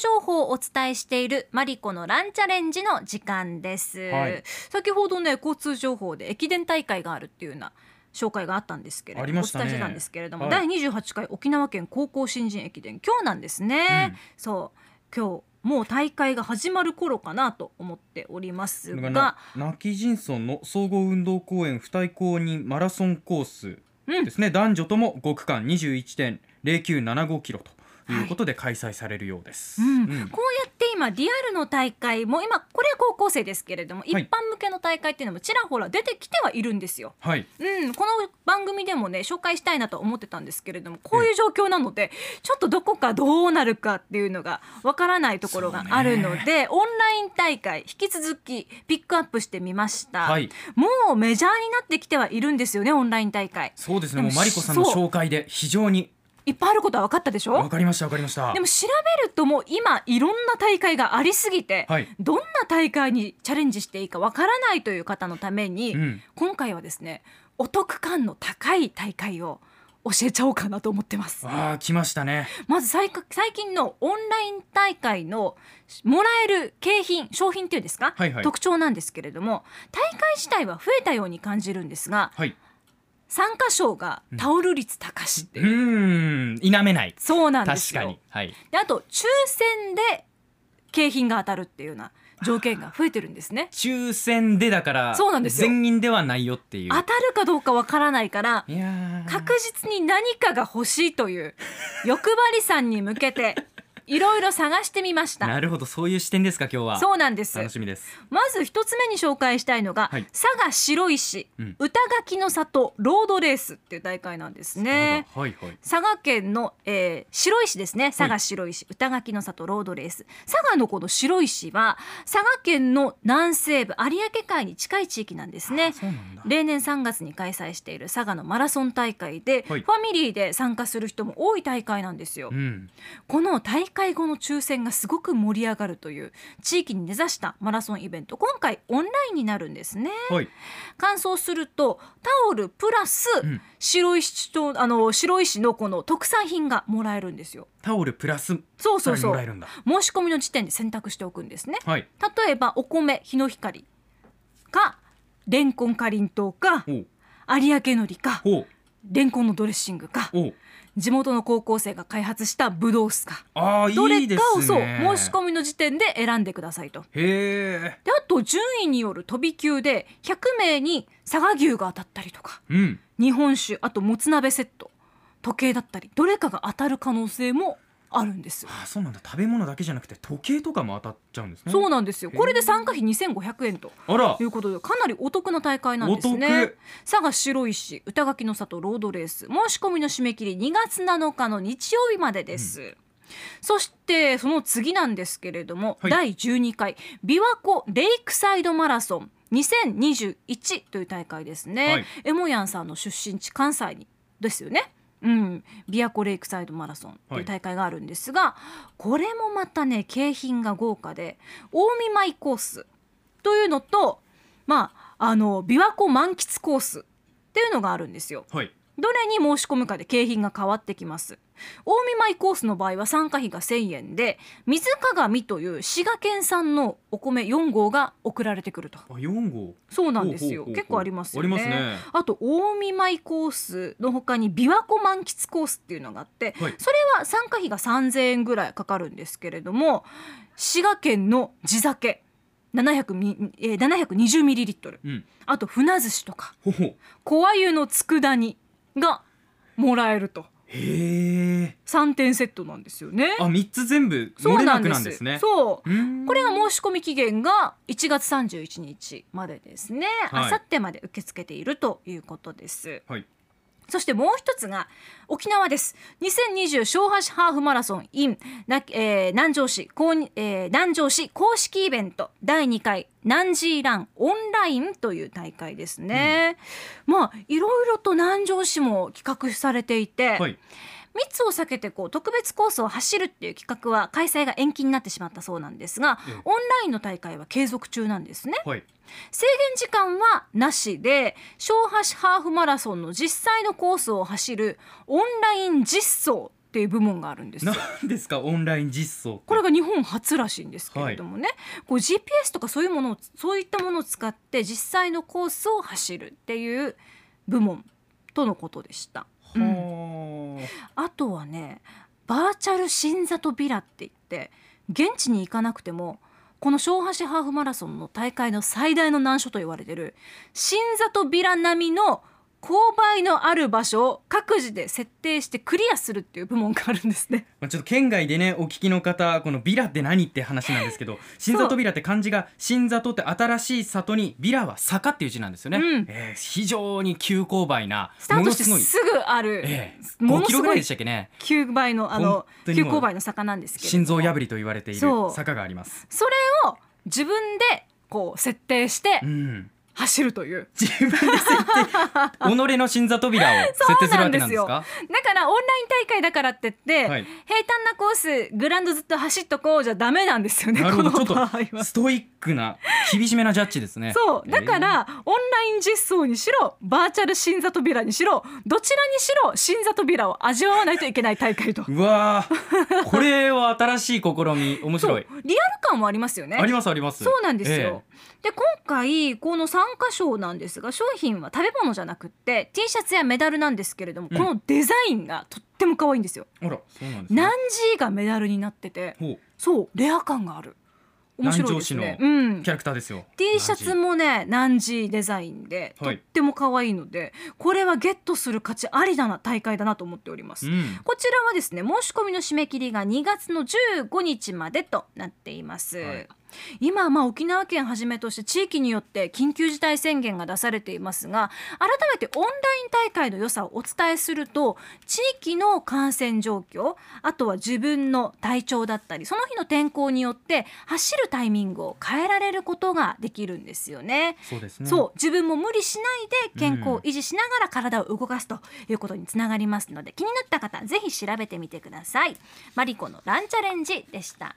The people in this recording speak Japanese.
情報をお伝えしているマリコのランチャレンジの時間です、はい。先ほどね交通情報で駅伝大会があるっていうような紹介があったんですけれども、お伝えしてたんですけれども、はい。第28回沖縄県高校新人駅伝今日なんですね、うん。そう。今日もう大会が始まる頃かなと思っておりますがこれがな亡き人村の総合運動公園付帯公認マラソンコースうんですね、男女とも5区間21.0975キロとい。うことで開催されるようです。うん。うん。こうやって今リアルの大会も今これは高校生ですけれども、一はい。般向けの大会っていうのもちらほら出てきてはいるんですよ。はい、うん、この番組でもね紹介したいなと思ってたんですけれどもこういう状況なので、ちょっとどこかどうなるかっていうのがわからないところがあるので、オンライン大会引き続きピックアップしてみました、はい、もうメジャーになってきてはいるんですよねオンライン大会。そうですね。でももうマリコさんの紹介で非常にいっぱいあることは分かったでしょ？わかりましたわかりました。でも調べるともう今いろんな大会がありすぎて、はいどんな大会にチャレンジしていいかわからないという方のために、うん今回はですねお得感の高い大会を教えちゃおうかなと思ってますああ来ましたね。まず最最近のオンライン大会のもらえる景品商品っていうんですか、はいはい特徴なんですけれども大会自体は増えたように感じるんですがはい。参加賞がタオル率高しってういう、否めない。そうなんですよ確かに。はい。であと抽選で景品が当たるっていうような条件が増えてるんですね抽選でだからそうなんですよ全員ではないよっていう。当たるかどうかわからないから確実に何かが欲しいという欲張りさんに向けていろいろ探してみました。なるほどそういう視点ですか今日は。そうなんです。楽しみです。まず一つ目に紹介したいのが、はい。佐賀白石、うん。歌垣の里ロードレースっていう大会なんですね。はいはい。佐賀県の、えー白石ですね。佐賀白石、歌垣の里ロードレース。佐賀のこの白石は佐賀県の南西部有明海に近い地域なんですね。そうなんだ。例年3月に開催している佐賀のマラソン大会で、はい。ファミリーで参加する人も多い大会なんですよ、うん。この大会後の抽選がすごく盛り上がるという地域に根ざしたマラソンイベント。今回オンラインになるんですね。はい。完走するとタオルプラスうん。白石とあの白石のこの特産品がもらえるんですよ。タオルプラスそうそうそう。さらにもらえるんだ。申し込みの時点で選択しておくんですね。はい。例えばお米日の光かレンコンかりんとうか有明のりかレンコンのドレッシングか地元の高校生が開発したブドウ酢かああどれ。かをそう申し込みの時点で選んでくださいと。であと順位による飛び級で100名に佐賀牛が当たったりとかうん。日本酒あともつ鍋セット時計だったりどれかが当たる可能性もあるんです。あそうなんだ。食べ物だけじゃなくて時計とかも当たっちゃうんですね。そうなんですよ。これで参加費2500円ということでかなりお得な大会なんですおね得。佐賀白石歌垣の里ロードレース。申し込みの締め切り2月7日の日曜日までです、そしてその次なんですけれども、はい。第12回琵琶湖レイクサイドマラソン2021という大会ですね、はい。エモヤンさんの出身地関西にですよねうん、琵琶湖レイクサイドマラソンという大会があるんですが、これもまたね景品が豪華で近江舞コースというのとまああの琵琶湖満喫コースっていうのがあるんですよ。はい。どれに申し込むかで景品が変わってきます。近江舞コースの場合は参加費が1000円で水鏡という滋賀県産のお米4合が送られてくると。あ四号。そうなんですよ。結構ありますよね。ありますね。あと近江舞コースの他に琵琶湖満喫コースっていうのがあって、はい。それは参加費が3000円ぐらいかかるんですけれども滋賀県の地酒700ミ、えー、720ミリリットル。うん。あと船寿司とか。ほほ。小鮎の佃煮がもらえるとへえ。3点セットなんですよね。あ三つ全部そう漏れなんくなですなんですね。そうこれが申し込み期限が1月31日までですね。はいあさってまで受け付けているということです。はい。そしてもう一つが沖縄です。2020小橋ハーフマラソン in な、えー南城市公認、えー南城市公式イベント第2回南寺ランオンラインという大会ですね。まあいろいろと南城市も企画されていて、はい。密を避けてこう特別コースを走るっていう企画は開催が延期になってしまったそうなんですが、ええオンラインの大会は継続中なんですね。はい。制限時間はなしで小橋ハーフマラソンの実際のコースを走るオンライン実走っていう部門があるんですよ。何ですか？オンライン実装これが日本初らしいんですけれどもね、こう GPS とかそういうものをそういったものを使って実際のコースを走るっていう部門とのことでした。うんはあとはねバーチャル新里ビラって言って現地に行かなくてもこの小橋ハーフマラソンの大会の最大の難所と言われてる新里ビラ並みの勾配のある場所を各自で設定してクリアするっていう部門があるんですね。まあちょっと県外でねお聞きの方このビラって何って話なんですけど新里ビラって漢字が新里って新しい里にビラは坂っていう字なんですよね、うん。えー非常に急勾配なスタートしてものすごいすぐある、ええ5ものすごいキロぐらいでしたっけね。急倍のあの急勾配の坂なんですけれど心も臓破りと言われている坂があります。それを自分でこう設定してうん走るという、自分で設定己の新里ビラを 設定するわけなんですか？だからオンライン大会だからって言って、はい。平坦なコースグラウンドずっと走っとこうじゃダメなんですよねなるほど。ちょっ。とストイックな厳しめなジャッジですね。そう。だから、オンライン実装にしろバーチャル新里ビラにしろどちらにしろ新里ビラを味わわないといけない大会と。うわー。これは新しい試み面白い。リアル感もありますよね。ありますあります。そうなんですえよ。で今回この参加賞なんですが商品は食べ物じゃなくって T シャツやメダルなんですけれども、うん。このデザインがとっても可愛いんですよ。えあらそうなんですね。ナンジーがメダルになっててそうレア感がある。面白いですね。キャラクターですよ。T シャツもねナンジーデザインでとはい。っても可愛いので、これはゲットする価値ありだな大会だなと思っております。うん。こちらはですね申し込みの締め切りが2月の15日までとなっています、はい今はまあ沖縄県はじめとして地域によって緊急事態宣言が出されていますが改めてオンライン大会の良さをお伝えすると地域の感染状況あとは自分の体調だったりその日の天候によって走るタイミングを変えられることができるんですよね。そうですね。そう自分も無理しないで健康を維持しながら体を動かすということにつながりますので気になった方ぜひ調べてみてください。マリコのランチャレンジでした